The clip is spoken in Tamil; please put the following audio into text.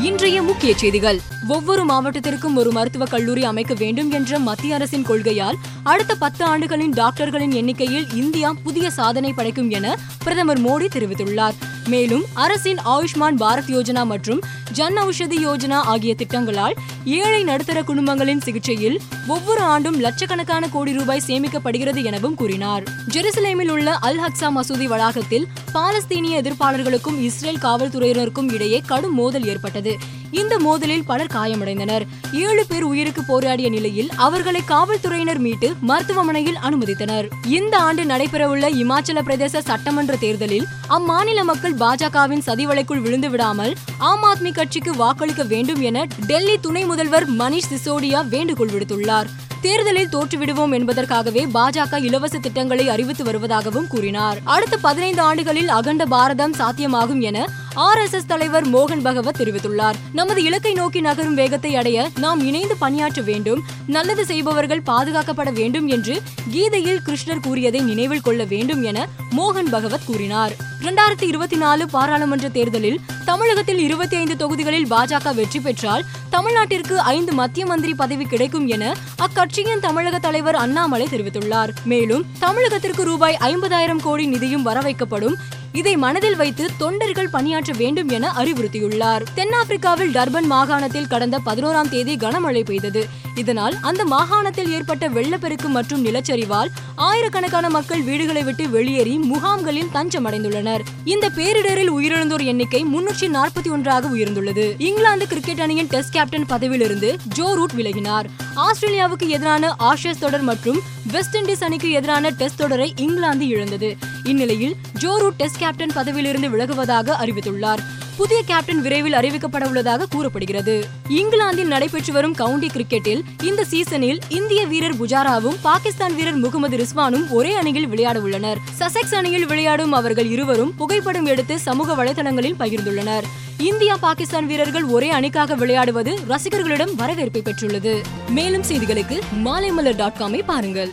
இன்றைய முக்கிய செய்திகள். ஒவ்வொரு மாவட்டத்திற்கும் ஒரு மருத்துவக் கல்லூரி அமைக்க வேண்டும் என்ற மத்திய அரசின் கொள்கையால் அடுத்த பத்து ஆண்டுகளின் டாக்டர்களின் எண்ணிக்கையில் இந்தியா புதிய சாதனை படைக்கும் என பிரதமர் மோடி தெரிவித்துள்ளார். மேலும் அரசின் ஆயுஷ்மான் பாரத் யோஜனா மற்றும் ஜன் ஔஷதி யோஜனா ஆகிய திட்டங்களால் ஏழை நடுத்தர குடும்பங்களின் சிகிச்சையில் ஒவ்வொரு ஆண்டும் லட்சக்கணக்கான கோடி ரூபாய் சேமிக்கப்படுகிறது எனவும் கூறினார். ஜெருசலேமில் உள்ள அல் ஹக்ஸா மசூதி வளாகத்தில் பாலஸ்தீனிய எதிர்ப்பாளர்களுக்கும் இஸ்ரேல் காவல்துறையினருக்கும் இடையே கடும் மோதல் ஏற்பட்டது. des இந்த மோதலில் பலர் காயமடைந்தனர். ஏழு பேர் உயிருக்கு போராடிய நிலையில் அவர்களை காவல்துறையினர் மீட்டு மருத்துவமனையில் அனுமதித்தனர். இந்த ஆண்டு நடைபெறவுள்ள இமாச்சல பிரதேச சட்டமன்ற தேர்தலில் அம்மாநில மக்கள் பாஜகவின் சதிவலைக்குள் விழுந்து விடாமல் ஆம் ஆத்மி கட்சிக்கு வாக்களிக்க வேண்டும் என டெல்லி துணை முதல்வர் மணிஷ் சிசோடியா வேண்டுகோள் விடுத்துள்ளார். தேர்தலில் தோற்றுவிடுவோம் என்பதற்காகவே பாஜக இலவச திட்டங்களை அறிவித்து வருவதாகவும் கூறினார். அடுத்த பதினைந்து ஆண்டுகளில் அகண்ட பாரதம் சாத்தியமாகும் என ஆர் எஸ் எஸ் தலைவர் மோகன் பகவத் தெரிவித்துள்ளார். நமது இலக்கை நோக்கி நகரும் வேகத்தை அடைய நாம் இணைந்து பணியாற்ற வேண்டும். நல்லது செய்பவர்கள் பாதுகாக்கப்பட வேண்டும் என்று கீதையில் கிருஷ்ணர் கூறியதை நினைவில் கொள்ள வேண்டும் என மோகன் பகவத் கூறினார். இரண்டாயிரத்தி இருபத்தி நாலு பாராளுமன்ற தேர்தலில் தமிழகத்தில் இருபத்தி ஐந்து தொகுதிகளில் பாஜக வெற்றி பெற்றால் தமிழ்நாட்டிற்கு ஐந்து மத்திய மந்திரி பதவி கிடைக்கும் என அக்கட்சியின் தமிழக தலைவர் அண்ணாமலை தெரிவித்துள்ளார். மேலும் தமிழகத்திற்கு ரூபாய் ஐம்பதாயிரம் கோடி நிதியும் வரவைக்கப்படும் இதை மனதில் வைத்து தொண்டர்கள் பணியாற்ற வேண்டும் என அறிவுறுத்தியுள்ளார். தென்னாப்பிரிக்காவில் டர்பன் மாகாணத்தில் கடந்த பதினோராம் தேதி கனமழை பெய்தது. இதனால் அந்த மாகாணத்தில் ஏற்பட்ட வெள்ளப்பெருக்கு மற்றும் நிலச்சரிவால் ஆயிரக்கணக்கான மக்கள் வீடுகளை விட்டு வெளியேறி முகாம்களில் தஞ்சமடைந்துள்ளனர். இந்த பேரிடரில் உயிரிழந்தோர் எண்ணிக்கை முன்னூற்றி நாற்பத்தி ஒன்றாக உயர்ந்துள்ளது. இங்கிலாந்து கிரிக்கெட் அணியின் டெஸ்ட் கேப்டன் பதவியிலிருந்து ஜோ ரூட் விலகினார். ஆஸ்திரேலியாவுக்கு எதிரான ஆஷஸ் தொடர் மற்றும் வெஸ்ட் இண்டீஸ் அணிக்கு எதிரான டெஸ்ட் தொடரை இங்கிலாந்து இழந்தது. இந்நிலையில் ஜோ ரூட் டெஸ்ட் கேப்டன் பதவியிலிருந்து விலகுவதாக அறிவித்துள்ளார். புதிய கேப்டன் விரைவில் அறிவிக்கப்பட உள்ளதாக கூறப்படுகிறது. இங்கிலாந்தில் நடைபெற்று வரும் கவுண்டி கிரிக்கெட்டில் இந்த சீசனில் இந்திய வீரர் புஜாராவும் பாகிஸ்தான் வீரர் முகமது ரிஸ்வானும் ஒரே அணியில் விளையாட உள்ளனர். சசெக்ஸ் அணியில் விளையாடும் அவர்கள் இருவரும் புகைப்படம் எடுத்து சமூக வலைதளங்களில் பகிர்ந்துள்ளனர். இந்தியா பாகிஸ்தான் வீரர்கள் ஒரே அணிக்காக விளையாடுவது ரசிகர்களிடம் வரவேற்பை பெற்றுள்ளது. மேலும் செய்திகளுக்கு மாலைமலர் டாட் காமை பாருங்கள்.